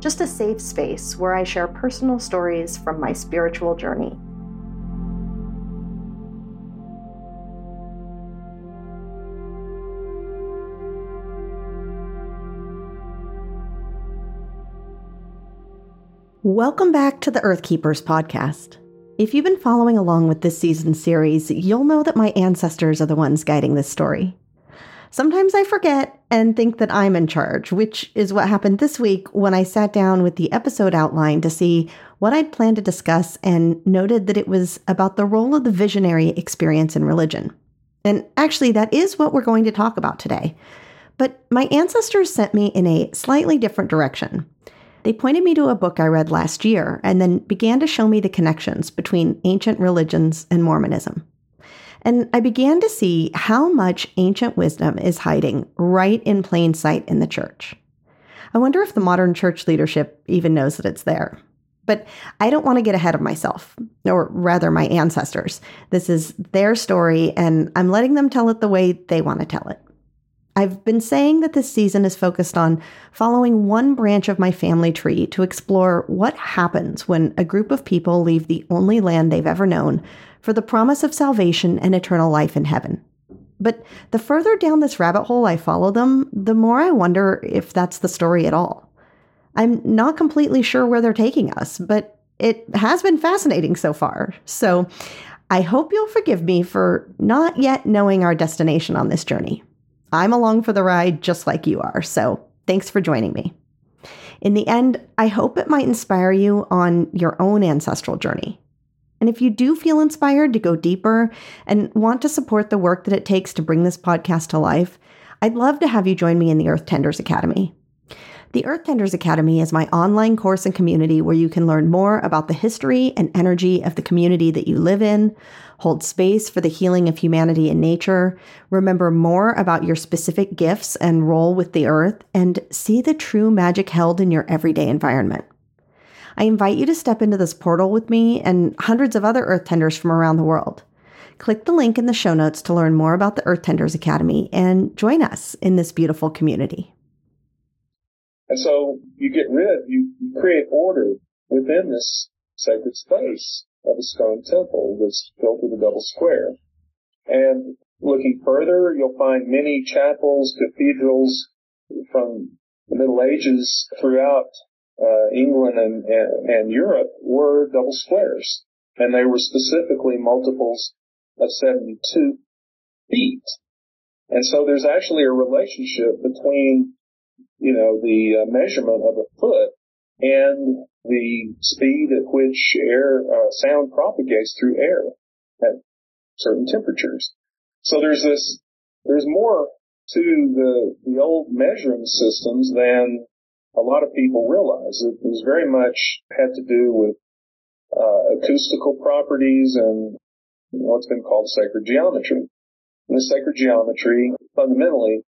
just a safe space where I share personal stories from my spiritual journey. Welcome back to the Earth Keepers podcast. If you've been following along with this season series, you'll know that my ancestors are the ones guiding this story. Sometimes I forget and think that I'm in charge, which is what happened this week when I sat down with the episode outline to see what I'd planned to discuss and noted that it was about the role of the visionary experience in religion. And actually, that is what we're going to talk about today. But my ancestors sent me in a slightly different direction. They pointed me to a book I read last year and then began to show me the connections between ancient religions and Mormonism. And I began to see how much ancient wisdom is hiding right in plain sight in the church. I wonder if the modern church leadership even knows that it's there. But I don't want to get ahead of myself, or rather, my ancestors. This is their story, and I'm letting them tell it the way they want to tell it. I've been saying that this season is focused on following one branch of my family tree to explore what happens when a group of people leave the only land they've ever known for the promise of salvation and eternal life in heaven. But the further down this rabbit hole I follow them, the more I wonder if that's the story at all. I'm not completely sure where they're taking us, but it has been fascinating so far. So I hope you'll forgive me for not yet knowing our destination on this journey. I'm along for the ride just like you are, so thanks for joining me. In the end, I hope it might inspire you on your own ancestral journey. And if you do feel inspired to go deeper and want to support the work that it takes to bring this podcast to life, I'd love to have you join me in the Earth Tenders Academy. The Earth Tenders Academy is my online course and community where you can learn more about the history and energy of the community that you live in, hold space for the healing of humanity and nature, remember more about your specific gifts and role with the earth, and see the true magic held in your everyday environment. I invite you to step into this portal with me and hundreds of other Earth Tenders from around the world. Click the link in the show notes to learn more about the Earth Tenders Academy and join us in this beautiful community. And so you get rid, you, create order within this sacred space of a stone temple that's built with a double square. And looking further, you'll find many chapels, cathedrals from the Middle Ages throughout uh, England and, and, and Europe were double squares, and they were specifically multiples of 72 feet. And so there's actually a relationship between, you know, the uh, measurement of a foot and the speed at which air, uh, sound propagates through air at certain temperatures. So there's this, there's more to the, the old measuring systems than a lot of people realize. It was very much had to do with uh, acoustical properties and what's been called sacred geometry. And the sacred geometry fundamentally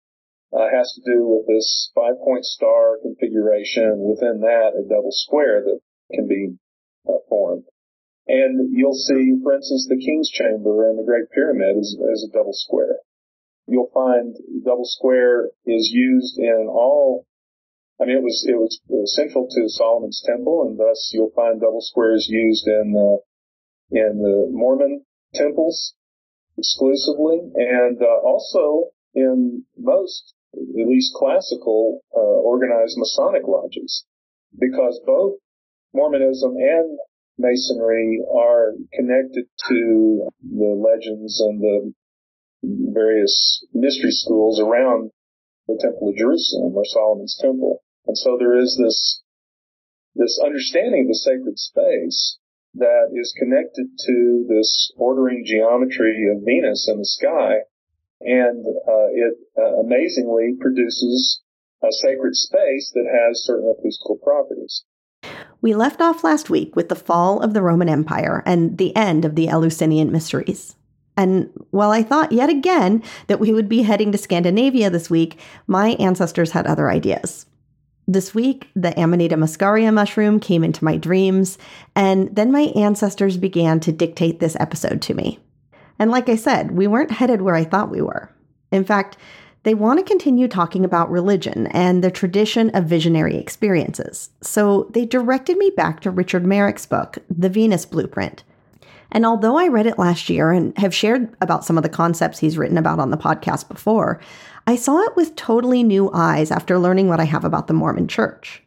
uh, has to do with this five-point star configuration. Within that, a double square that can be uh, formed. And you'll see, for instance, the King's Chamber and the Great Pyramid is, is a double square. You'll find double square is used in all I mean, it was, it was, central to Solomon's temple, and thus you'll find double squares used in the, in the Mormon temples exclusively, and uh, also in most, at least classical, uh, organized Masonic lodges, because both Mormonism and Masonry are connected to the legends and the various mystery schools around the Temple of Jerusalem or Solomon's Temple. And so there is this, this understanding of the sacred space that is connected to this ordering geometry of Venus in the sky. And uh, it uh, amazingly produces a sacred space that has certain acoustical properties. We left off last week with the fall of the Roman Empire and the end of the Eleusinian mysteries. And while I thought yet again that we would be heading to Scandinavia this week, my ancestors had other ideas. This week, the Amanita muscaria mushroom came into my dreams, and then my ancestors began to dictate this episode to me. And like I said, we weren't headed where I thought we were. In fact, they want to continue talking about religion and the tradition of visionary experiences. So they directed me back to Richard Merrick's book, The Venus Blueprint. And although I read it last year and have shared about some of the concepts he's written about on the podcast before, I saw it with totally new eyes after learning what I have about the Mormon Church.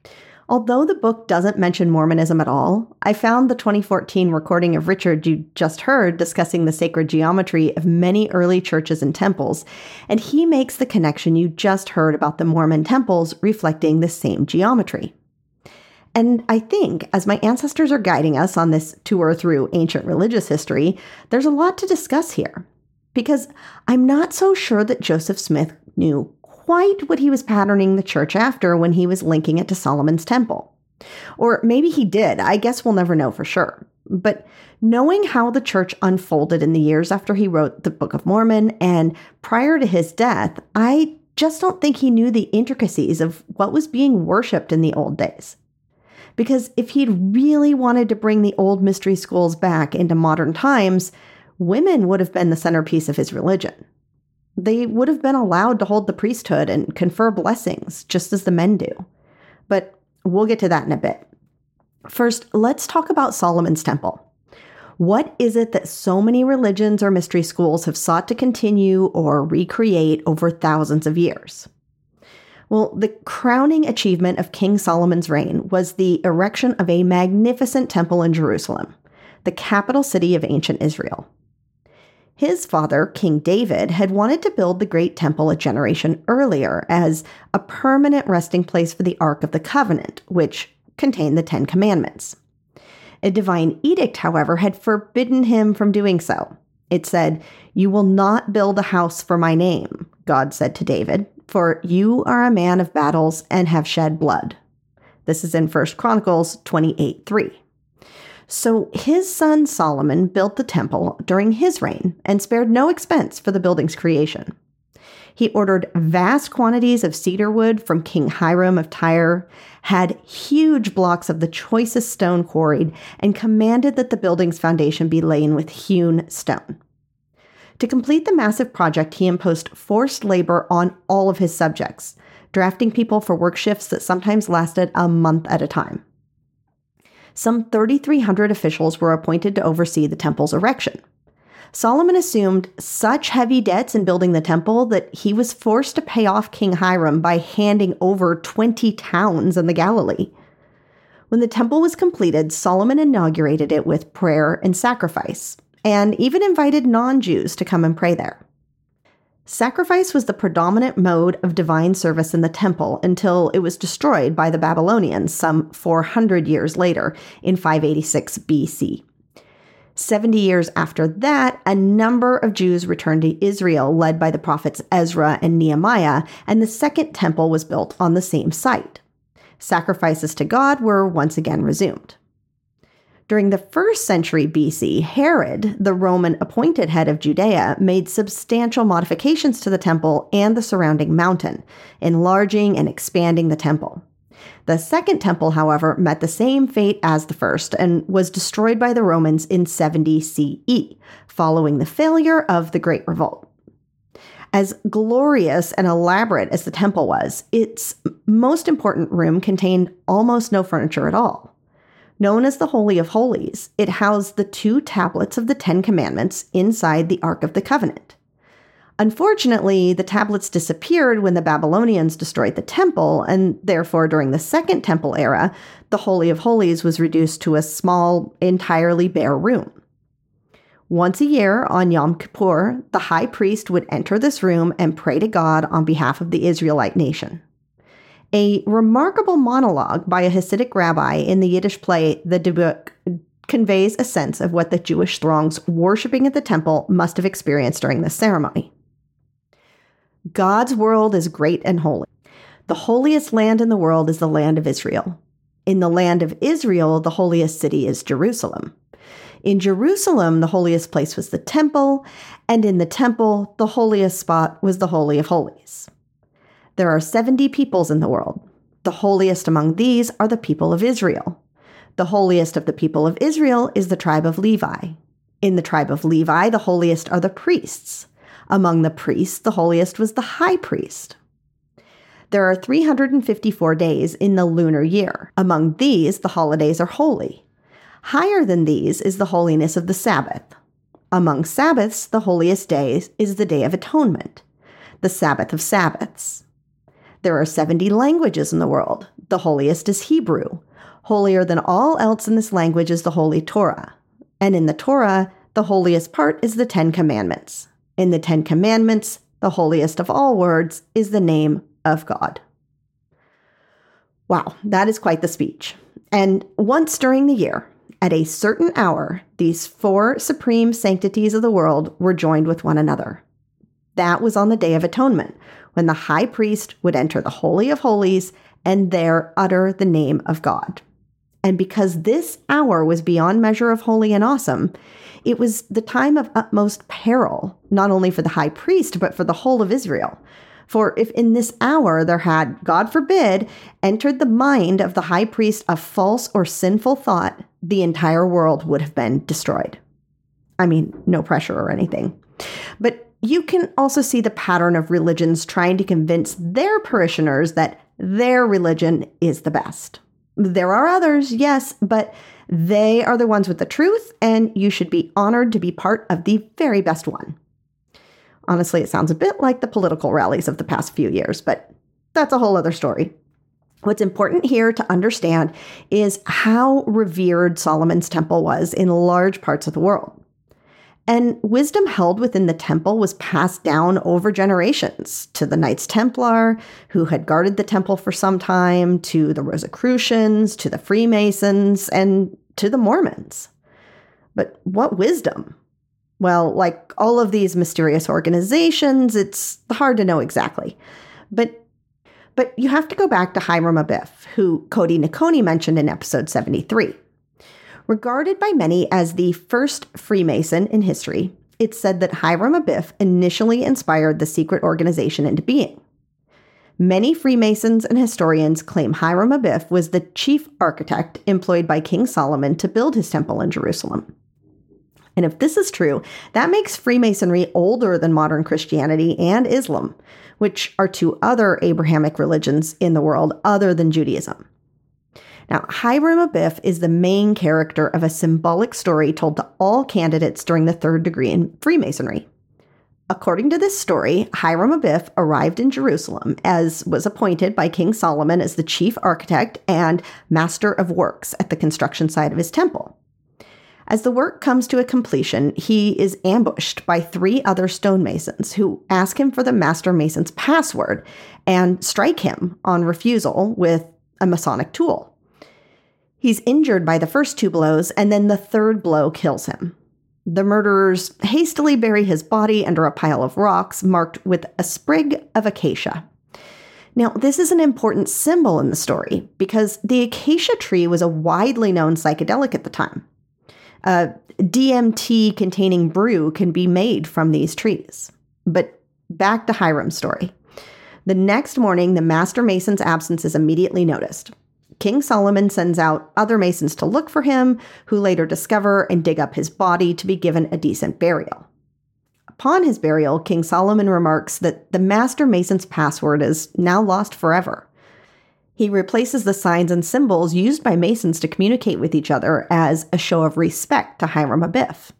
Although the book doesn't mention Mormonism at all, I found the 2014 recording of Richard you just heard discussing the sacred geometry of many early churches and temples, and he makes the connection you just heard about the Mormon temples reflecting the same geometry. And I think, as my ancestors are guiding us on this tour through ancient religious history, there's a lot to discuss here. Because I'm not so sure that Joseph Smith knew quite what he was patterning the church after when he was linking it to Solomon's temple. Or maybe he did, I guess we'll never know for sure. But knowing how the church unfolded in the years after he wrote the Book of Mormon and prior to his death, I just don't think he knew the intricacies of what was being worshipped in the old days. Because if he'd really wanted to bring the old mystery schools back into modern times, women would have been the centerpiece of his religion. They would have been allowed to hold the priesthood and confer blessings, just as the men do. But we'll get to that in a bit. First, let's talk about Solomon's temple. What is it that so many religions or mystery schools have sought to continue or recreate over thousands of years? Well, the crowning achievement of King Solomon's reign was the erection of a magnificent temple in Jerusalem, the capital city of ancient Israel. His father, King David, had wanted to build the Great Temple a generation earlier as a permanent resting place for the Ark of the Covenant, which contained the Ten Commandments. A divine edict, however, had forbidden him from doing so. It said, You will not build a house for my name, God said to David, for you are a man of battles and have shed blood. This is in 1 Chronicles 28 3. So his son Solomon built the temple during his reign and spared no expense for the building's creation. He ordered vast quantities of cedar wood from King Hiram of Tyre, had huge blocks of the choicest stone quarried, and commanded that the building's foundation be laid with hewn stone. To complete the massive project, he imposed forced labor on all of his subjects, drafting people for work shifts that sometimes lasted a month at a time some 3,300 officials were appointed to oversee the temple's erection. Solomon assumed such heavy debts in building the temple that he was forced to pay off King Hiram by handing over 20 towns in the Galilee. When the temple was completed, Solomon inaugurated it with prayer and sacrifice, and even invited non Jews to come and pray there. Sacrifice was the predominant mode of divine service in the temple until it was destroyed by the Babylonians some 400 years later in 586 BC. 70 years after that, a number of Jews returned to Israel, led by the prophets Ezra and Nehemiah, and the second temple was built on the same site. Sacrifices to God were once again resumed. During the first century BC, Herod, the Roman appointed head of Judea, made substantial modifications to the temple and the surrounding mountain, enlarging and expanding the temple. The second temple, however, met the same fate as the first and was destroyed by the Romans in 70 CE, following the failure of the Great Revolt. As glorious and elaborate as the temple was, its most important room contained almost no furniture at all. Known as the Holy of Holies, it housed the two tablets of the Ten Commandments inside the Ark of the Covenant. Unfortunately, the tablets disappeared when the Babylonians destroyed the temple, and therefore, during the Second Temple era, the Holy of Holies was reduced to a small, entirely bare room. Once a year on Yom Kippur, the high priest would enter this room and pray to God on behalf of the Israelite nation. A remarkable monologue by a Hasidic rabbi in the Yiddish play The Dybbuk conveys a sense of what the Jewish throngs worshipping at the temple must have experienced during this ceremony. God's world is great and holy. The holiest land in the world is the land of Israel. In the land of Israel, the holiest city is Jerusalem. In Jerusalem, the holiest place was the temple, and in the temple, the holiest spot was the Holy of Holies. There are 70 peoples in the world. The holiest among these are the people of Israel. The holiest of the people of Israel is the tribe of Levi. In the tribe of Levi, the holiest are the priests. Among the priests, the holiest was the high priest. There are 354 days in the lunar year. Among these, the holidays are holy. Higher than these is the holiness of the Sabbath. Among Sabbaths, the holiest day is the Day of Atonement, the Sabbath of Sabbaths. There are 70 languages in the world. The holiest is Hebrew. Holier than all else in this language is the Holy Torah. And in the Torah, the holiest part is the Ten Commandments. In the Ten Commandments, the holiest of all words is the name of God. Wow, that is quite the speech. And once during the year, at a certain hour, these four supreme sanctities of the world were joined with one another. That was on the Day of Atonement, when the high priest would enter the Holy of Holies and there utter the name of God. And because this hour was beyond measure of holy and awesome, it was the time of utmost peril, not only for the high priest, but for the whole of Israel. For if in this hour there had, God forbid, entered the mind of the high priest a false or sinful thought, the entire world would have been destroyed. I mean, no pressure or anything. But you can also see the pattern of religions trying to convince their parishioners that their religion is the best. There are others, yes, but they are the ones with the truth, and you should be honored to be part of the very best one. Honestly, it sounds a bit like the political rallies of the past few years, but that's a whole other story. What's important here to understand is how revered Solomon's temple was in large parts of the world. And wisdom held within the temple was passed down over generations to the Knights Templar, who had guarded the temple for some time, to the Rosicrucians, to the Freemasons, and to the Mormons. But what wisdom? Well, like all of these mysterious organizations, it's hard to know exactly. But but you have to go back to Hiram Abiff, who Cody Nicconi mentioned in episode 73. Regarded by many as the first Freemason in history, it's said that Hiram Abiff initially inspired the secret organization into being. Many Freemasons and historians claim Hiram Abiff was the chief architect employed by King Solomon to build his temple in Jerusalem. And if this is true, that makes Freemasonry older than modern Christianity and Islam, which are two other Abrahamic religions in the world other than Judaism. Now, Hiram Abiff is the main character of a symbolic story told to all candidates during the third degree in Freemasonry. According to this story, Hiram Abiff arrived in Jerusalem as was appointed by King Solomon as the chief architect and master of works at the construction site of his temple. As the work comes to a completion, he is ambushed by three other stonemasons who ask him for the master mason's password and strike him on refusal with a Masonic tool. He's injured by the first two blows, and then the third blow kills him. The murderers hastily bury his body under a pile of rocks marked with a sprig of acacia. Now, this is an important symbol in the story because the acacia tree was a widely known psychedelic at the time. Uh, DMT containing brew can be made from these trees. But back to Hiram's story. The next morning, the master mason's absence is immediately noticed. King Solomon sends out other masons to look for him, who later discover and dig up his body to be given a decent burial. Upon his burial, King Solomon remarks that the master mason's password is now lost forever. He replaces the signs and symbols used by Masons to communicate with each other as a show of respect to Hiram Abiff.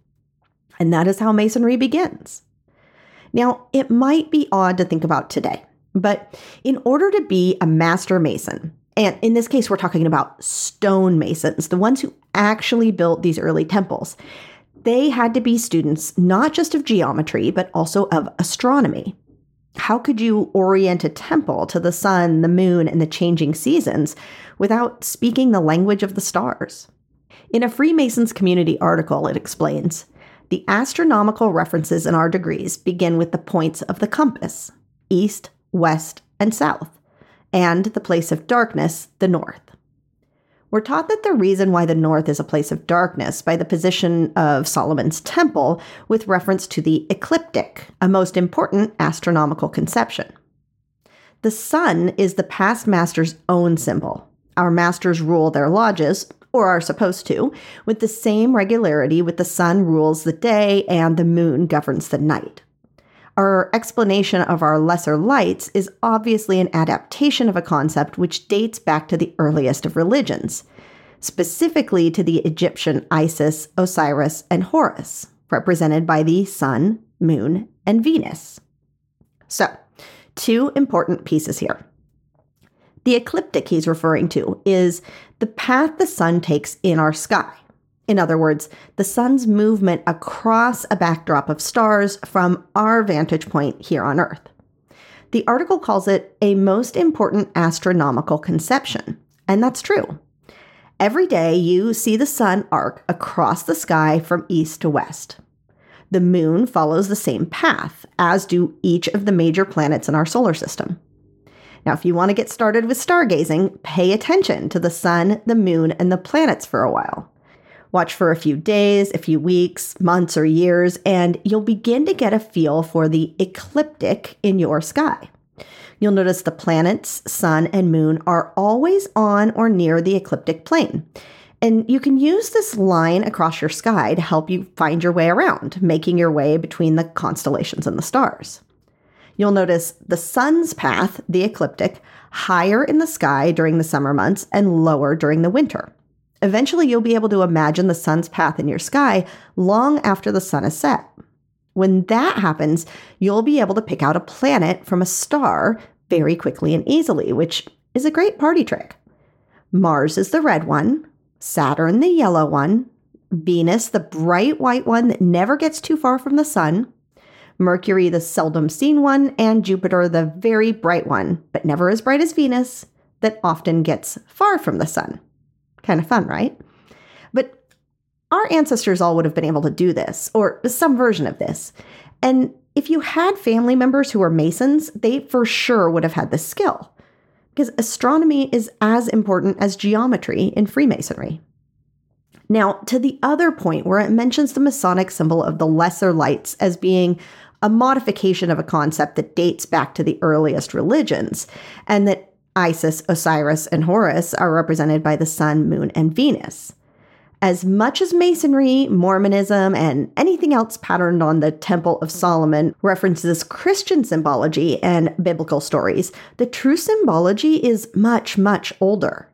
And that is how Masonry begins. Now, it might be odd to think about today, but in order to be a master Mason, and in this case, we're talking about stonemasons, the ones who actually built these early temples. They had to be students not just of geometry, but also of astronomy how could you orient a temple to the sun, the moon, and the changing seasons without speaking the language of the stars? In a Freemasons community article, it explains the astronomical references in our degrees begin with the points of the compass east, west, and south, and the place of darkness, the north. We're taught that the reason why the north is a place of darkness by the position of Solomon's temple with reference to the ecliptic, a most important astronomical conception. The sun is the past master's own symbol. Our masters rule their lodges, or are supposed to, with the same regularity with the sun rules the day and the moon governs the night. Our explanation of our lesser lights is obviously an adaptation of a concept which dates back to the earliest of religions, specifically to the Egyptian Isis, Osiris, and Horus, represented by the sun, moon, and Venus. So, two important pieces here. The ecliptic he's referring to is the path the sun takes in our sky. In other words, the sun's movement across a backdrop of stars from our vantage point here on Earth. The article calls it a most important astronomical conception, and that's true. Every day you see the sun arc across the sky from east to west. The moon follows the same path, as do each of the major planets in our solar system. Now, if you want to get started with stargazing, pay attention to the sun, the moon, and the planets for a while. Watch for a few days, a few weeks, months, or years, and you'll begin to get a feel for the ecliptic in your sky. You'll notice the planets, sun, and moon are always on or near the ecliptic plane. And you can use this line across your sky to help you find your way around, making your way between the constellations and the stars. You'll notice the sun's path, the ecliptic, higher in the sky during the summer months and lower during the winter. Eventually, you'll be able to imagine the sun's path in your sky long after the sun is set. When that happens, you'll be able to pick out a planet from a star very quickly and easily, which is a great party trick. Mars is the red one, Saturn the yellow one, Venus the bright white one that never gets too far from the sun, Mercury the seldom seen one, and Jupiter the very bright one, but never as bright as Venus, that often gets far from the sun. Kind of fun, right? But our ancestors all would have been able to do this, or some version of this. And if you had family members who were Masons, they for sure would have had this skill. Because astronomy is as important as geometry in Freemasonry. Now, to the other point where it mentions the Masonic symbol of the lesser lights as being a modification of a concept that dates back to the earliest religions, and that Isis, Osiris, and Horus are represented by the sun, moon, and Venus. As much as Masonry, Mormonism, and anything else patterned on the Temple of Solomon references Christian symbology and biblical stories, the true symbology is much, much older.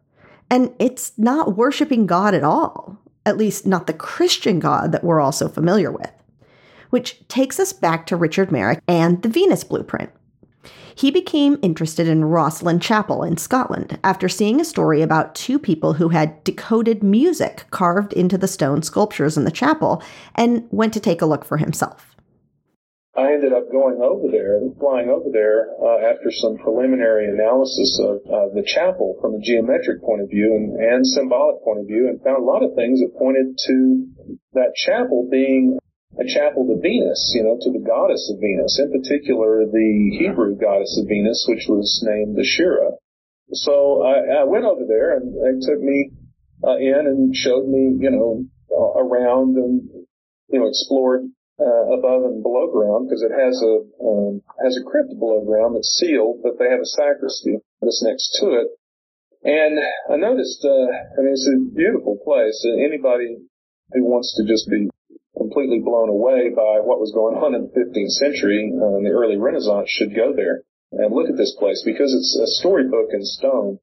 And it's not worshiping God at all, at least not the Christian God that we're all so familiar with. Which takes us back to Richard Merrick and the Venus Blueprint. He became interested in Rosslyn Chapel in Scotland after seeing a story about two people who had decoded music carved into the stone sculptures in the chapel and went to take a look for himself. I ended up going over there, flying over there uh, after some preliminary analysis of uh, the chapel from a geometric point of view and, and symbolic point of view, and found a lot of things that pointed to that chapel being a chapel to Venus, you know, to the goddess of Venus, in particular the Hebrew goddess of Venus, which was named Asherah. So I, I went over there and they took me uh, in and showed me, you know, around and, you know, explored uh, above and below ground because it has a um, has a crypt below ground that's sealed, but they have a sacristy that's next to it. And I noticed, uh, I mean, it's a beautiful place. Anybody who wants to just be completely blown away by what was going on in the 15th century uh, in the early Renaissance should go there and look at this place because it's a storybook in stone.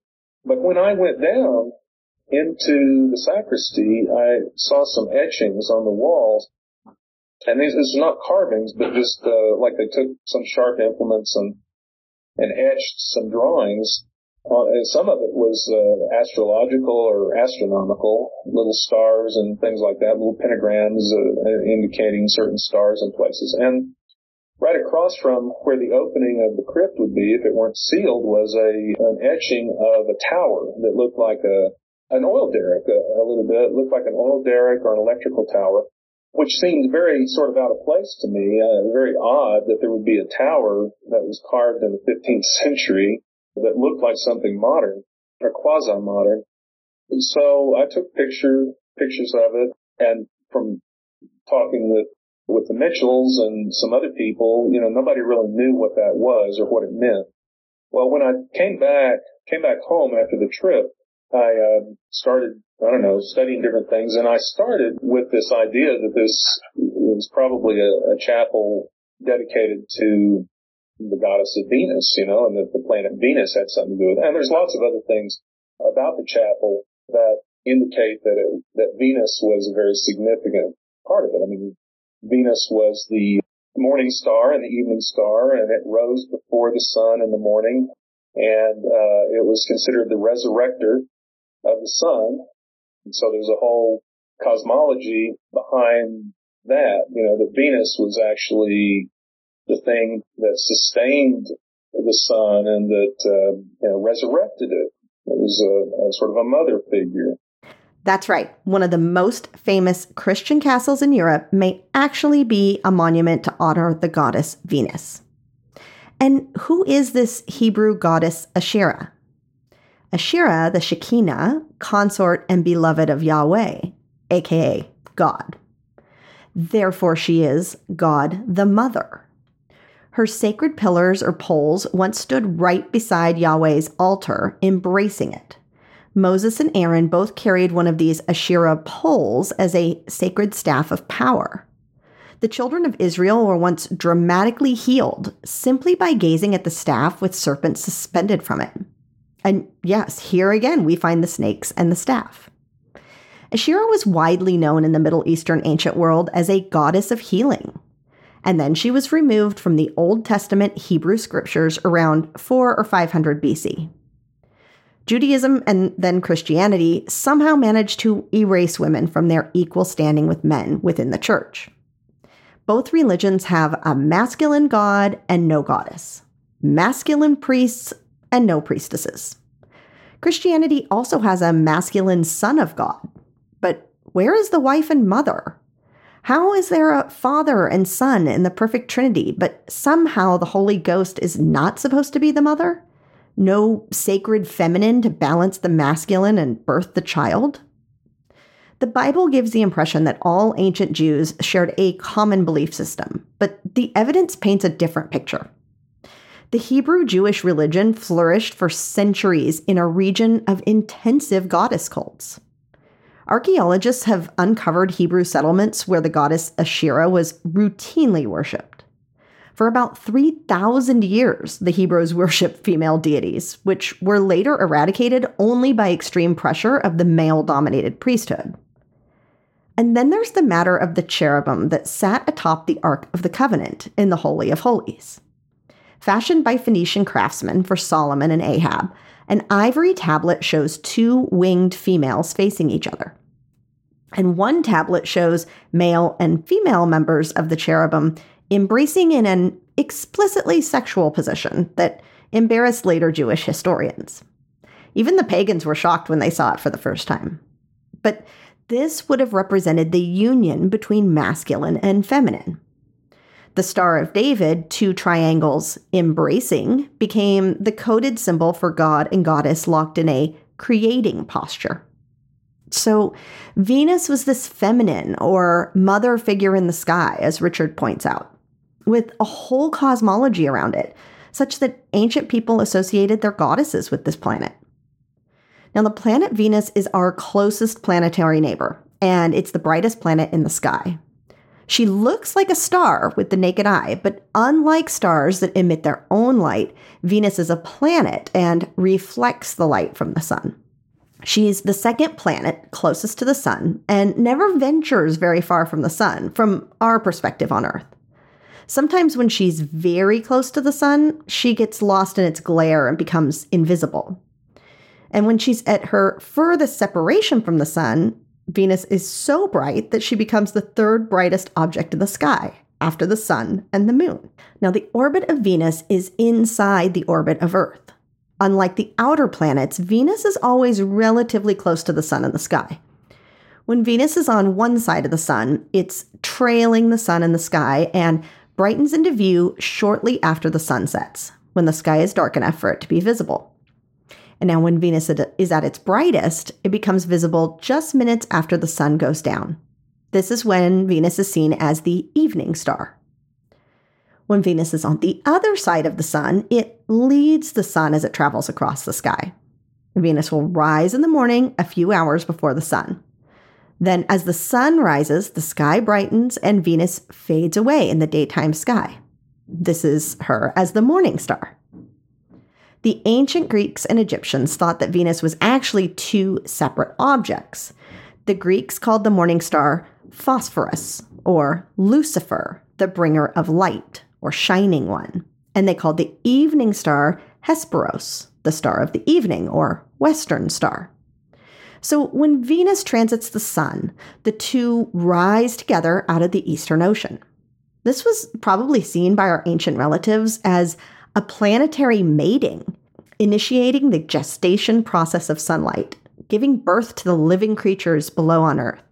But when I went down into the sacristy, I saw some etchings on the walls. And these, these are not carvings, but just uh, like they took some sharp implements and and etched some drawings and some of it was uh, astrological or astronomical, little stars and things like that, little pentagrams uh, indicating certain stars and places. And right across from where the opening of the crypt would be, if it weren't sealed, was a an etching of a tower that looked like a an oil derrick a, a little bit. It looked like an oil derrick or an electrical tower, which seemed very sort of out of place to me. Uh, very odd that there would be a tower that was carved in the 15th century that looked like something modern or quasi-modern. so I took picture pictures of it, and from talking with with the Mitchells and some other people, you know, nobody really knew what that was or what it meant. Well, when I came back, came back home after the trip, I uh, started, I don't know, studying different things, and I started with this idea that this was probably a, a chapel dedicated to the goddess of Venus, you know, and that the planet Venus had something to do with it. And there's lots of other things about the chapel that indicate that it, that Venus was a very significant part of it. I mean, Venus was the morning star and the evening star, and it rose before the sun in the morning, and uh, it was considered the resurrector of the sun. And so there's a whole cosmology behind that. You know, that Venus was actually the thing that sustained the sun and that uh, you know resurrected it. It was a, a sort of a mother figure. That's right. One of the most famous Christian castles in Europe may actually be a monument to honor the goddess Venus. And who is this Hebrew goddess Asherah? Asherah, the Shekinah, consort and beloved of Yahweh, aka God. Therefore, she is God the Mother. Her sacred pillars or poles once stood right beside Yahweh's altar, embracing it. Moses and Aaron both carried one of these Asherah poles as a sacred staff of power. The children of Israel were once dramatically healed simply by gazing at the staff with serpents suspended from it. And yes, here again we find the snakes and the staff. Asherah was widely known in the Middle Eastern ancient world as a goddess of healing. And then she was removed from the Old Testament Hebrew scriptures around 4 or 500 BC. Judaism and then Christianity somehow managed to erase women from their equal standing with men within the church. Both religions have a masculine god and no goddess, masculine priests and no priestesses. Christianity also has a masculine son of God. But where is the wife and mother? How is there a father and son in the perfect trinity, but somehow the Holy Ghost is not supposed to be the mother? No sacred feminine to balance the masculine and birth the child? The Bible gives the impression that all ancient Jews shared a common belief system, but the evidence paints a different picture. The Hebrew Jewish religion flourished for centuries in a region of intensive goddess cults. Archaeologists have uncovered Hebrew settlements where the goddess Asherah was routinely worshipped. For about 3,000 years, the Hebrews worshiped female deities, which were later eradicated only by extreme pressure of the male dominated priesthood. And then there's the matter of the cherubim that sat atop the Ark of the Covenant in the Holy of Holies. Fashioned by Phoenician craftsmen for Solomon and Ahab, an ivory tablet shows two winged females facing each other. And one tablet shows male and female members of the cherubim embracing in an explicitly sexual position that embarrassed later Jewish historians. Even the pagans were shocked when they saw it for the first time. But this would have represented the union between masculine and feminine. The Star of David, two triangles embracing, became the coded symbol for God and goddess locked in a creating posture. So, Venus was this feminine or mother figure in the sky, as Richard points out with a whole cosmology around it, such that ancient people associated their goddesses with this planet. Now, the planet Venus is our closest planetary neighbor, and it's the brightest planet in the sky. She looks like a star with the naked eye, but unlike stars that emit their own light, Venus is a planet and reflects the light from the sun. She's the second planet closest to the sun and never ventures very far from the sun from our perspective on Earth. Sometimes when she's very close to the sun, she gets lost in its glare and becomes invisible. And when she's at her furthest separation from the sun, Venus is so bright that she becomes the third brightest object in the sky after the sun and the moon. Now, the orbit of Venus is inside the orbit of Earth. Unlike the outer planets, Venus is always relatively close to the sun in the sky. When Venus is on one side of the sun, it's trailing the sun in the sky and brightens into view shortly after the sun sets, when the sky is dark enough for it to be visible. And now, when Venus is at its brightest, it becomes visible just minutes after the sun goes down. This is when Venus is seen as the evening star. When Venus is on the other side of the sun, it leads the sun as it travels across the sky. Venus will rise in the morning a few hours before the sun. Then, as the sun rises, the sky brightens and Venus fades away in the daytime sky. This is her as the morning star. The ancient Greeks and Egyptians thought that Venus was actually two separate objects. The Greeks called the morning star Phosphorus, or Lucifer, the bringer of light, or shining one. And they called the evening star Hesperos, the star of the evening, or western star. So when Venus transits the sun, the two rise together out of the Eastern Ocean. This was probably seen by our ancient relatives as a planetary mating, initiating the gestation process of sunlight, giving birth to the living creatures below on Earth.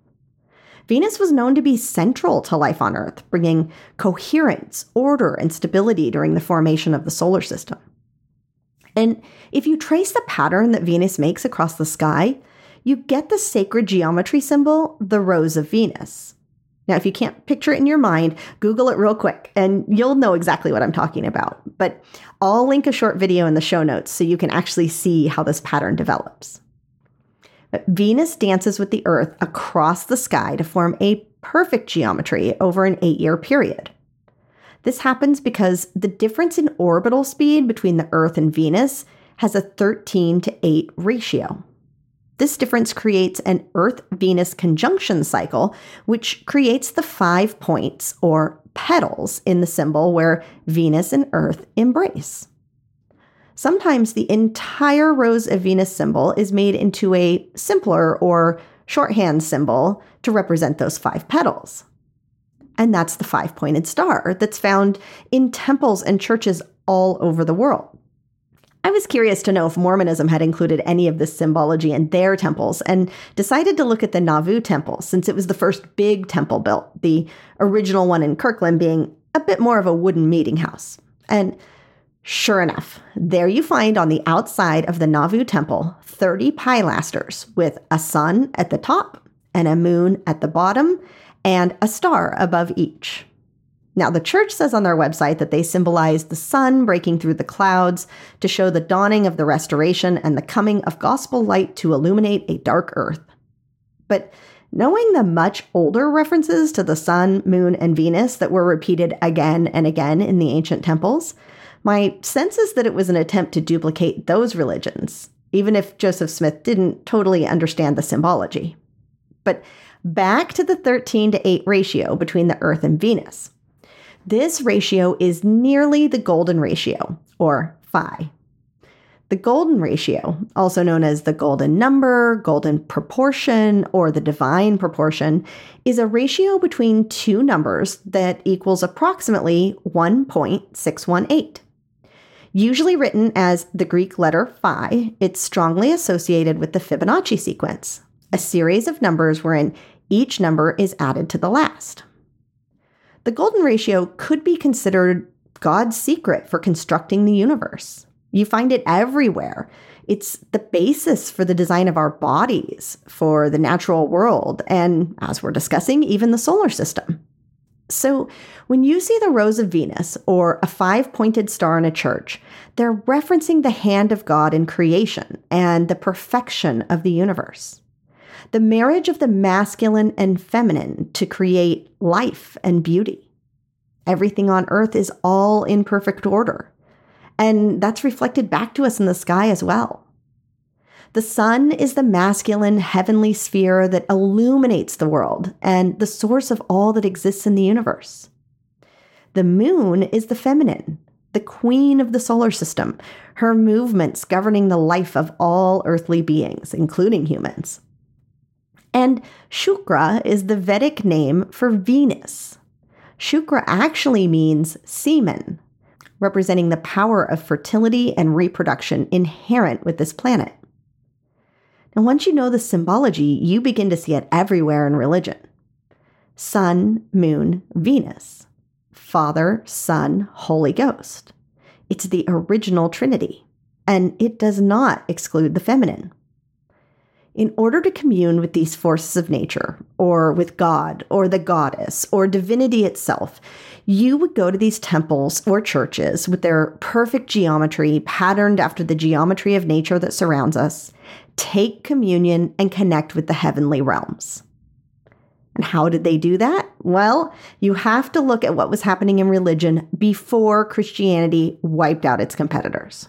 Venus was known to be central to life on Earth, bringing coherence, order, and stability during the formation of the solar system. And if you trace the pattern that Venus makes across the sky, you get the sacred geometry symbol, the Rose of Venus. Now, if you can't picture it in your mind, Google it real quick and you'll know exactly what I'm talking about. But I'll link a short video in the show notes so you can actually see how this pattern develops. But Venus dances with the Earth across the sky to form a perfect geometry over an eight year period. This happens because the difference in orbital speed between the Earth and Venus has a 13 to 8 ratio. This difference creates an Earth Venus conjunction cycle, which creates the five points or petals in the symbol where Venus and Earth embrace. Sometimes the entire Rose of Venus symbol is made into a simpler or shorthand symbol to represent those five petals. And that's the five pointed star that's found in temples and churches all over the world. I was curious to know if Mormonism had included any of this symbology in their temples and decided to look at the Nauvoo Temple since it was the first big temple built, the original one in Kirtland being a bit more of a wooden meeting house. And sure enough, there you find on the outside of the Nauvoo Temple 30 pilasters with a sun at the top and a moon at the bottom and a star above each. Now, the church says on their website that they symbolize the sun breaking through the clouds to show the dawning of the restoration and the coming of gospel light to illuminate a dark earth. But knowing the much older references to the sun, moon, and Venus that were repeated again and again in the ancient temples, my sense is that it was an attempt to duplicate those religions, even if Joseph Smith didn't totally understand the symbology. But back to the 13 to 8 ratio between the Earth and Venus. This ratio is nearly the golden ratio, or phi. The golden ratio, also known as the golden number, golden proportion, or the divine proportion, is a ratio between two numbers that equals approximately 1.618. Usually written as the Greek letter phi, it's strongly associated with the Fibonacci sequence, a series of numbers wherein each number is added to the last. The golden ratio could be considered God's secret for constructing the universe. You find it everywhere. It's the basis for the design of our bodies, for the natural world, and as we're discussing, even the solar system. So, when you see the Rose of Venus or a five pointed star in a church, they're referencing the hand of God in creation and the perfection of the universe the marriage of the masculine and feminine to create life and beauty. Everything on earth is all in perfect order. And that's reflected back to us in the sky as well. The sun is the masculine heavenly sphere that illuminates the world and the source of all that exists in the universe. The moon is the feminine, the queen of the solar system, her movements governing the life of all earthly beings, including humans. And Shukra is the Vedic name for Venus. Shukra actually means semen, representing the power of fertility and reproduction inherent with this planet. Now, once you know the symbology, you begin to see it everywhere in religion Sun, Moon, Venus, Father, Son, Holy Ghost. It's the original Trinity. and it does not exclude the feminine. In order to commune with these forces of nature, or with God, or the goddess, or divinity itself, you would go to these temples or churches with their perfect geometry patterned after the geometry of nature that surrounds us, take communion, and connect with the heavenly realms. And how did they do that? Well, you have to look at what was happening in religion before Christianity wiped out its competitors.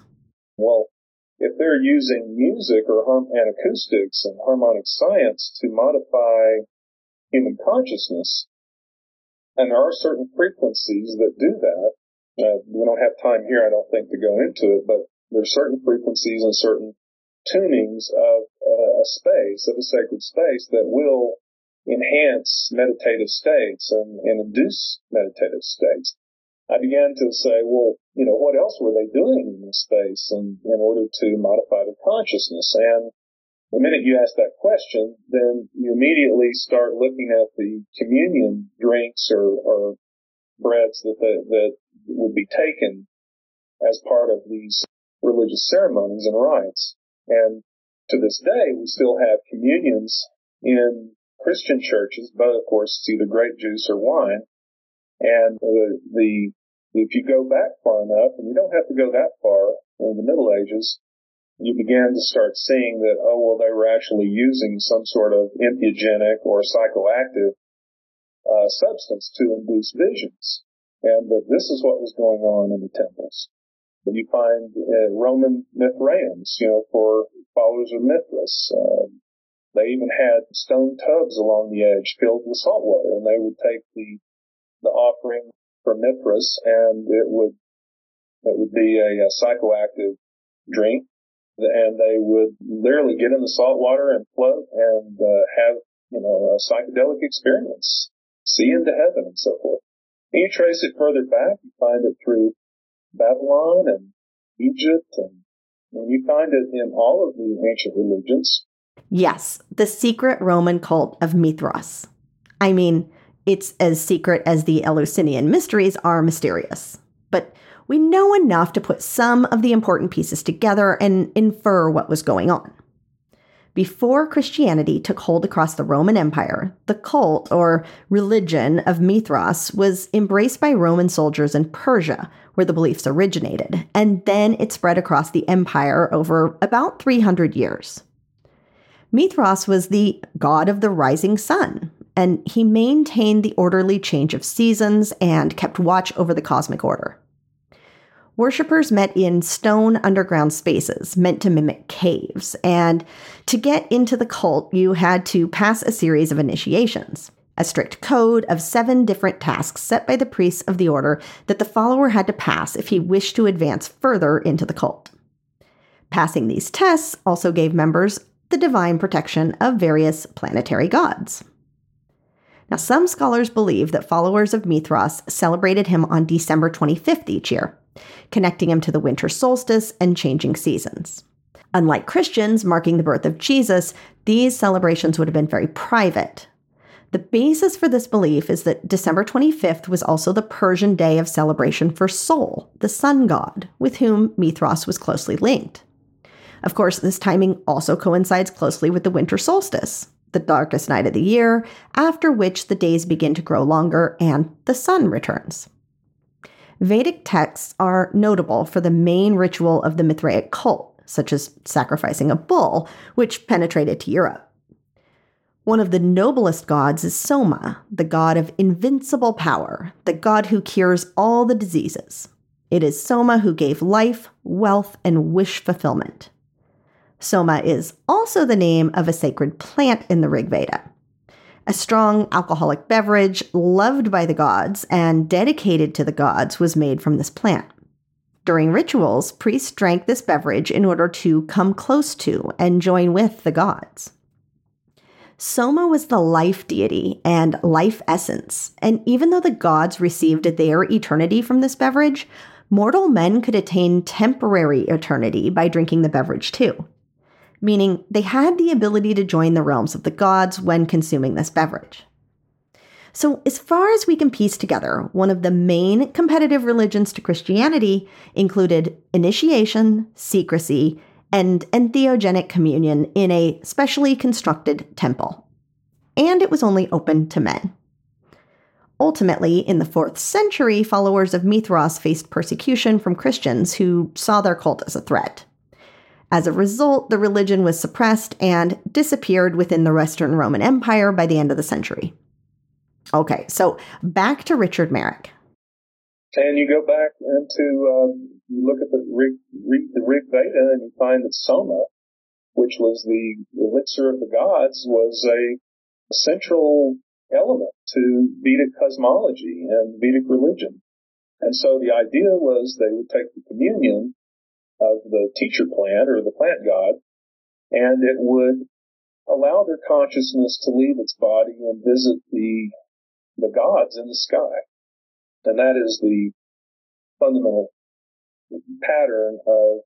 They're using music or and acoustics and harmonic science to modify human consciousness, and there are certain frequencies that do that. Uh, we don't have time here, I don't think, to go into it, but there are certain frequencies and certain tunings of uh, a space, of a sacred space that will enhance meditative states and, and induce meditative states. I began to say, well, you know, what else were they doing in this space in, in order to modify the consciousness? And the minute you ask that question, then you immediately start looking at the communion drinks or, or breads that, that would be taken as part of these religious ceremonies and rites. And to this day, we still have communions in Christian churches, but of course it's either grape juice or wine. And the, the, if you go back far enough, and you don't have to go that far in the Middle Ages, you began to start seeing that, oh, well, they were actually using some sort of entheogenic or psychoactive uh, substance to induce visions. And that this is what was going on in the temples. And you find uh, Roman Mithraeans, you know, for followers of Mithras. Uh, they even had stone tubs along the edge filled with salt water, and they would take the the offering for Mithras, and it would it would be a, a psychoactive drink, and they would literally get in the salt water and float and uh, have you know a psychedelic experience, see into heaven, and so forth. And you trace it further back, you find it through Babylon and Egypt, and, and you find it in all of the ancient religions. Yes, the secret Roman cult of Mithras. I mean, it's as secret as the Eleusinian mysteries are mysterious. But we know enough to put some of the important pieces together and infer what was going on. Before Christianity took hold across the Roman Empire, the cult or religion of Mithras was embraced by Roman soldiers in Persia, where the beliefs originated, and then it spread across the empire over about 300 years. Mithras was the god of the rising sun, and he maintained the orderly change of seasons and kept watch over the cosmic order. Worshippers met in stone underground spaces meant to mimic caves, and to get into the cult, you had to pass a series of initiations, a strict code of seven different tasks set by the priests of the order that the follower had to pass if he wished to advance further into the cult. Passing these tests also gave members the divine protection of various planetary gods. Now, some scholars believe that followers of Mithras celebrated him on December 25th each year, connecting him to the winter solstice and changing seasons. Unlike Christians marking the birth of Jesus, these celebrations would have been very private. The basis for this belief is that December 25th was also the Persian day of celebration for Sol, the sun god, with whom Mithras was closely linked. Of course, this timing also coincides closely with the winter solstice, the darkest night of the year, after which the days begin to grow longer and the sun returns. Vedic texts are notable for the main ritual of the Mithraic cult, such as sacrificing a bull, which penetrated to Europe. One of the noblest gods is Soma, the god of invincible power, the god who cures all the diseases. It is Soma who gave life, wealth, and wish fulfillment. Soma is also the name of a sacred plant in the Rig Veda. A strong alcoholic beverage loved by the gods and dedicated to the gods was made from this plant. During rituals, priests drank this beverage in order to come close to and join with the gods. Soma was the life deity and life essence, and even though the gods received their eternity from this beverage, mortal men could attain temporary eternity by drinking the beverage too meaning they had the ability to join the realms of the gods when consuming this beverage. So, as far as we can piece together, one of the main competitive religions to Christianity included initiation, secrecy, and entheogenic communion in a specially constructed temple. And it was only open to men. Ultimately, in the 4th century, followers of Mithras faced persecution from Christians who saw their cult as a threat. As a result, the religion was suppressed and disappeared within the Western Roman Empire by the end of the century. Okay, so back to Richard Merrick. And you go back into, um, you look at the Rig, Rig, the Rig Veda and you find that Soma, which was the elixir of the gods, was a central element to Vedic cosmology and Vedic religion. And so the idea was they would take the communion of the teacher plant or the plant god and it would allow their consciousness to leave its body and visit the the gods in the sky. And that is the fundamental pattern of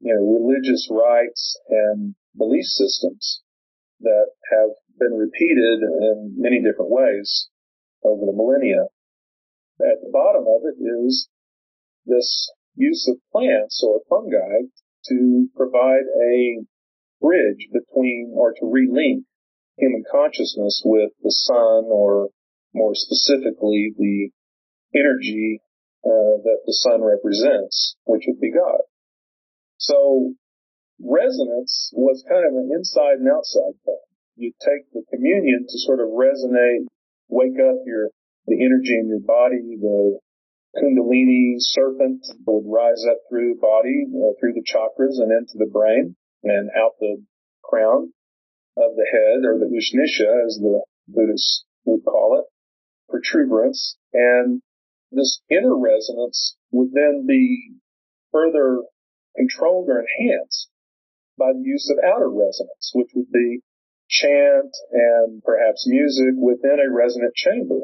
you know religious rites and belief systems that have been repeated in many different ways over the millennia. At the bottom of it is this use of plants or fungi to provide a bridge between or to relink human consciousness with the sun or more specifically the energy uh, that the sun represents, which would be God. So resonance was kind of an inside and outside thing you take the communion to sort of resonate, wake up your, the energy in your body, the kundalini serpent would rise up through the body, uh, through the chakras and into the brain and out the crown of the head or the Ushnisha as the Buddhists would call it, protuberance. And this inner resonance would then be further controlled or enhanced by the use of outer resonance, which would be chant and perhaps music within a resonant chamber,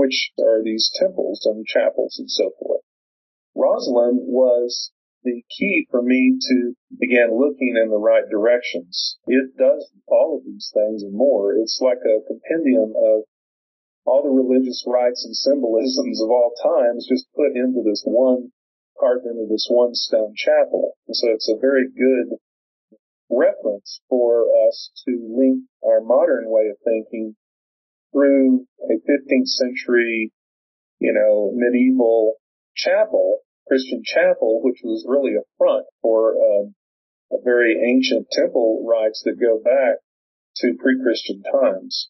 which are these temples and chapels and so forth. Rosslyn was the key for me to begin looking in the right directions. It does all of these things and more. It's like a compendium of all the religious rites and symbolisms of all times just put into this one, carved into this one stone chapel. And so it's a very good reference for us to link our modern way of thinking through a 15th century, you know, medieval chapel, Christian chapel, which was really a front for um, a very ancient temple rites that go back to pre-Christian times.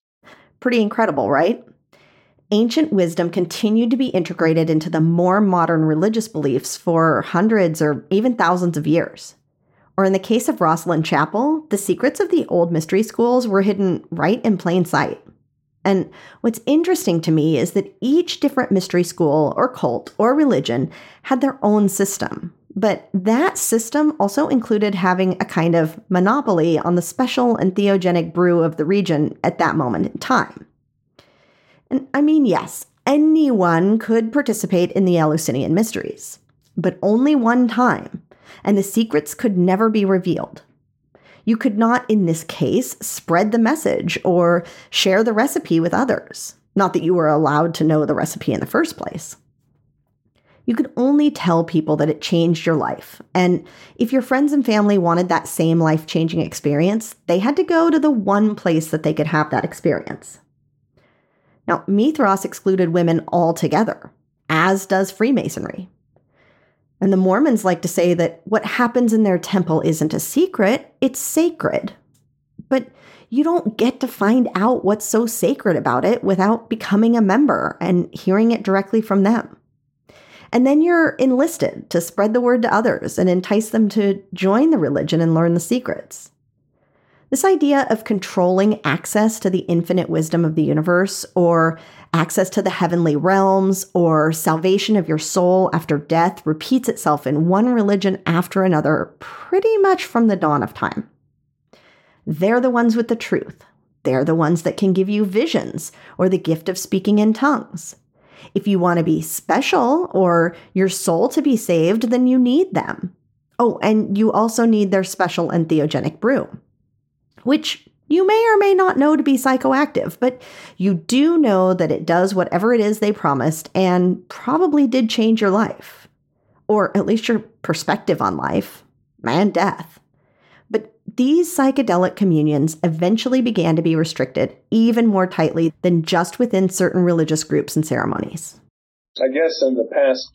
Pretty incredible, right? Ancient wisdom continued to be integrated into the more modern religious beliefs for hundreds or even thousands of years. Or in the case of Rosslyn Chapel, the secrets of the old mystery schools were hidden right in plain sight. And what's interesting to me is that each different mystery school or cult or religion had their own system. But that system also included having a kind of monopoly on the special entheogenic brew of the region at that moment in time. And I mean, yes, anyone could participate in the Eleusinian mysteries, but only one time and the secrets could never be revealed. You could not, in this case, spread the message or share the recipe with others. Not that you were allowed to know the recipe in the first place. You could only tell people that it changed your life. And if your friends and family wanted that same life changing experience, they had to go to the one place that they could have that experience. Now, Mithras excluded women altogether, as does Freemasonry. And the Mormons like to say that what happens in their temple isn't a secret, it's sacred. But you don't get to find out what's so sacred about it without becoming a member and hearing it directly from them. And then you're enlisted to spread the word to others and entice them to join the religion and learn the secrets. This idea of controlling access to the infinite wisdom of the universe, or access to the heavenly realms, or salvation of your soul after death, repeats itself in one religion after another pretty much from the dawn of time. They're the ones with the truth. They're the ones that can give you visions or the gift of speaking in tongues. If you want to be special or your soul to be saved, then you need them. Oh, and you also need their special entheogenic brew which you may or may not know to be psychoactive, but you do know that it does whatever it is they promised and probably did change your life, or at least your perspective on life and death. But these psychedelic communions eventually began to be restricted even more tightly than just within certain religious groups and ceremonies. I guess in the past,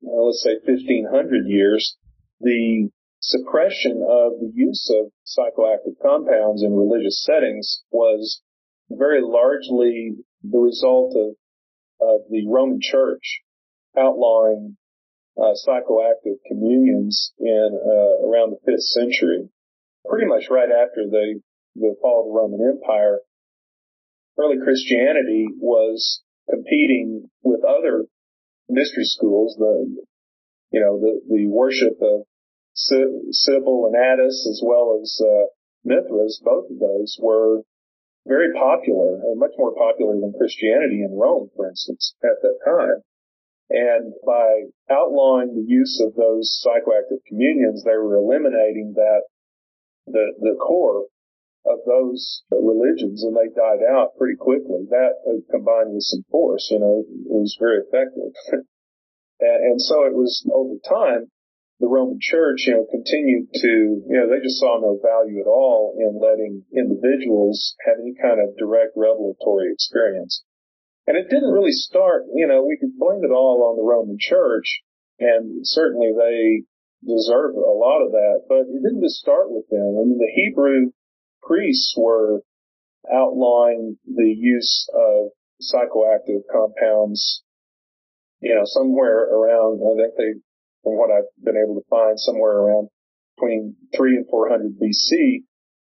well, let's say 1500 years, the suppression of the use of psychoactive compounds in religious settings was very largely the result of, of the Roman Church outlawing uh, psychoactive communions in uh, around the fifth century, pretty much right after the the fall of the Roman Empire. Early Christianity was competing with other mystery schools, the you know the the worship of Cybele and Attis, as well as uh, Mithras, both of those were very popular, and much more popular than Christianity in Rome, for instance, at that time. And by outlawing the use of those psychoactive communions, they were eliminating that the the core of those religions, and they died out pretty quickly. That uh, combined with some force, you know, it was very effective. and so it was over time the Roman Church, you know, continued to, you know, they just saw no value at all in letting individuals have any kind of direct revelatory experience. And it didn't really start, you know, we could blame it all on the Roman Church, and certainly they deserve a lot of that, but it didn't just start with them. I mean, the Hebrew priests were outlawing the use of psychoactive compounds, you know, somewhere around, I think they from what I've been able to find, somewhere around between 3 and 400 BC,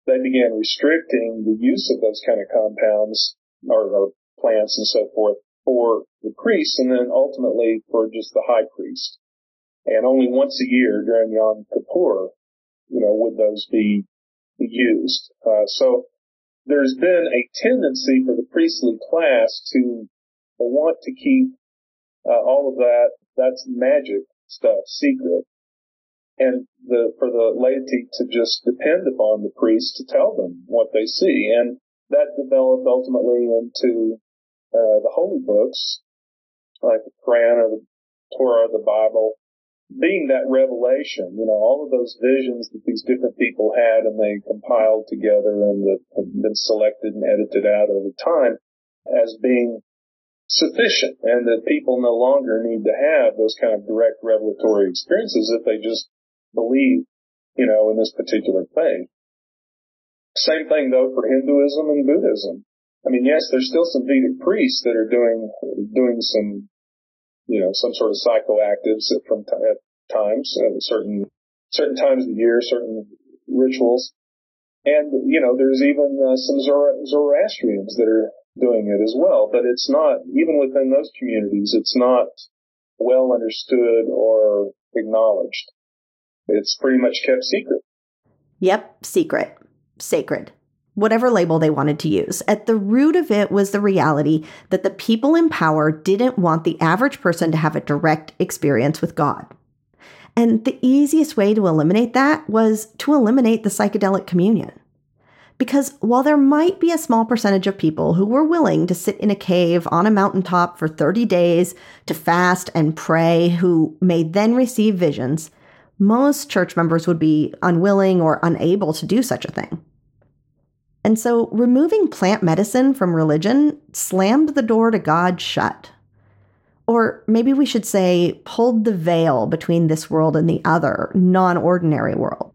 they began restricting the use of those kind of compounds or, or plants and so forth for the priests and then ultimately for just the high priest. And only once a year during Yom Kippur, you know, would those be used. Uh, so there's been a tendency for the priestly class to want to keep uh, all of that, that's magic stuff secret. And the, for the laity to just depend upon the priest to tell them what they see. And that developed ultimately into, uh, the holy books, like the Quran or the Torah, or the Bible, being that revelation, you know, all of those visions that these different people had and they compiled together and that have been selected and edited out over time as being sufficient and that people no longer need to have those kind of direct revelatory experiences if they just believe, you know, in this particular faith. Same thing though for Hinduism and Buddhism. I mean, yes, there's still some Vedic priests that are doing, doing some, you know, some sort of psychoactives at, from t- at times, at certain, certain times of the year, certain rituals. And, you know, there's even uh, some Zoroastrians that are doing it as well. But it's not, even within those communities, it's not well understood or acknowledged. It's pretty much kept secret. Yep, secret, sacred, whatever label they wanted to use. At the root of it was the reality that the people in power didn't want the average person to have a direct experience with God. And the easiest way to eliminate that was to eliminate the psychedelic communion. Because while there might be a small percentage of people who were willing to sit in a cave on a mountaintop for 30 days to fast and pray, who may then receive visions, most church members would be unwilling or unable to do such a thing. And so removing plant medicine from religion slammed the door to God shut. Or maybe we should say, pulled the veil between this world and the other, non ordinary world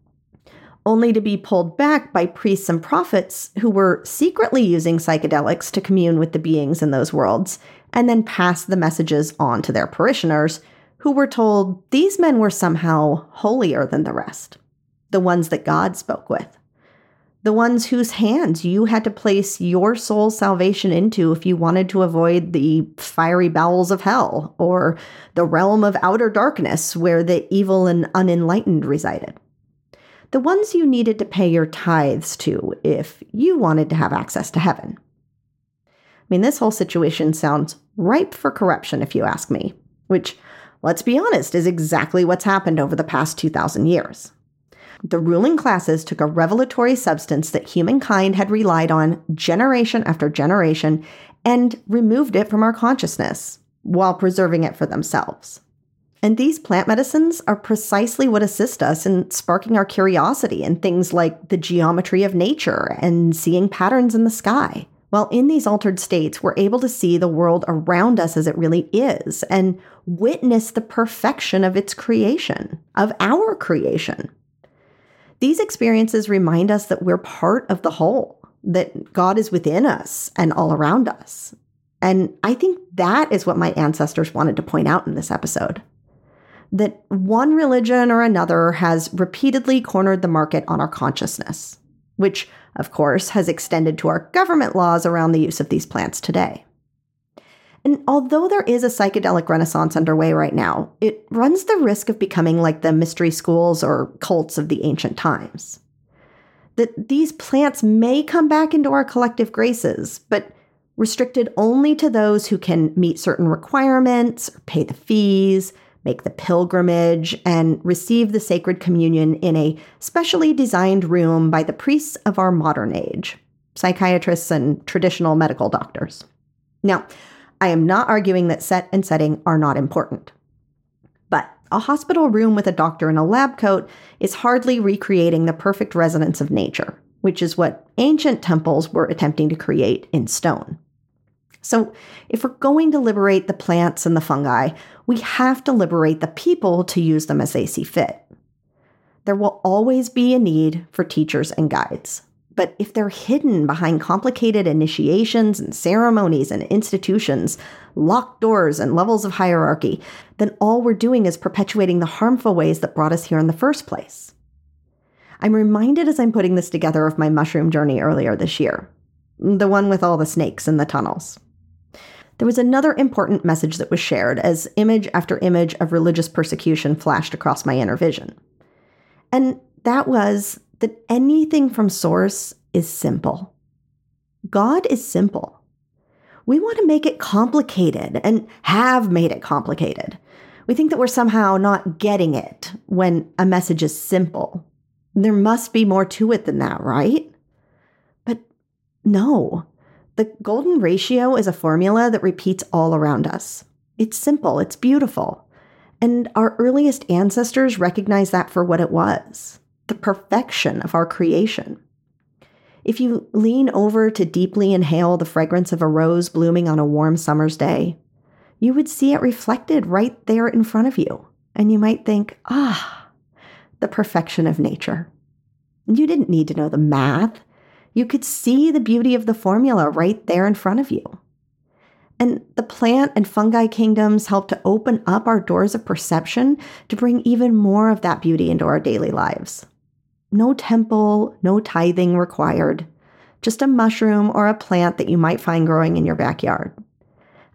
only to be pulled back by priests and prophets who were secretly using psychedelics to commune with the beings in those worlds, and then pass the messages on to their parishioners, who were told these men were somehow holier than the rest, the ones that God spoke with, the ones whose hands you had to place your soul's salvation into if you wanted to avoid the fiery bowels of hell or the realm of outer darkness where the evil and unenlightened resided the ones you needed to pay your tithes to if you wanted to have access to heaven. I mean, this whole situation sounds ripe for corruption, if you ask me, which, let's be honest, is exactly what's happened over the past 2,000 years. The ruling classes took a revelatory substance that humankind had relied on generation after generation and removed it from our consciousness while preserving it for themselves. And these plant medicines are precisely what assist us in sparking our curiosity in things like the geometry of nature and seeing patterns in the sky. While in these altered states, we're able to see the world around us as it really is and witness the perfection of its creation, of our creation. These experiences remind us that we're part of the whole, that God is within us and all around us. And I think that is what my ancestors wanted to point out in this episode that one religion or another has repeatedly cornered the market on our consciousness, which, of course, has extended to our government laws around the use of these plants today. And although there is a psychedelic renaissance underway right now, it runs the risk of becoming like the mystery schools or cults of the ancient times. That these plants may come back into our collective graces, but restricted only to those who can meet certain requirements, pay the fees, make the pilgrimage, and receive the sacred communion in a specially designed room by the priests of our modern age, psychiatrists and traditional medical doctors. Now, I am not arguing that set and setting are not important. But a hospital room with a doctor in a lab coat is hardly recreating the perfect resonance of nature, which is what ancient temples were attempting to create in stone. So, if we're going to liberate the plants and the fungi, we have to liberate the people to use them as they see fit. There will always be a need for teachers and guides. But if they're hidden behind complicated initiations and ceremonies and institutions, locked doors and levels of hierarchy, then all we're doing is perpetuating the harmful ways that brought us here in the first place. I'm reminded as I'm putting this together of my mushroom journey earlier this year, the one with all the snakes in the tunnels there was another important message that was shared as image after image of religious persecution flashed across my inner vision. And that was that anything from Source is simple. God is simple. We want to make it complicated and have made it complicated. We think that we're somehow not getting it when a message is simple. There must be more to it than that, right? But no, the golden ratio is a formula that repeats all around us. It's simple, it's beautiful. And our earliest ancestors recognized that for what it was the perfection of our creation. If you lean over to deeply inhale the fragrance of a rose blooming on a warm summer's day, you would see it reflected right there in front of you. And you might think, ah, the perfection of nature. You didn't need to know the math. You could see the beauty of the formula right there in front of you. And the plant and fungi kingdoms help to open up our doors of perception to bring even more of that beauty into our daily lives. No temple, no tithing required, just a mushroom or a plant that you might find growing in your backyard.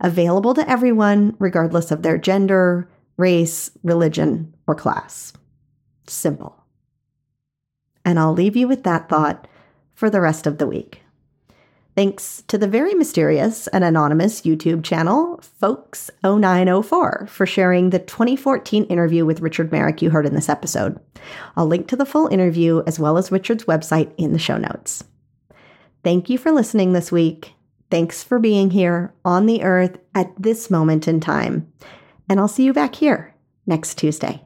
Available to everyone, regardless of their gender, race, religion, or class. Simple. And I'll leave you with that thought for the rest of the week. Thanks to the very mysterious and anonymous YouTube channel, Folks0904, for sharing the 2014 interview with Richard Merrick you heard in this episode. I'll link to the full interview as well as Richard's website in the show notes. Thank you for listening this week. Thanks for being here on the earth at this moment in time. And I'll see you back here next Tuesday.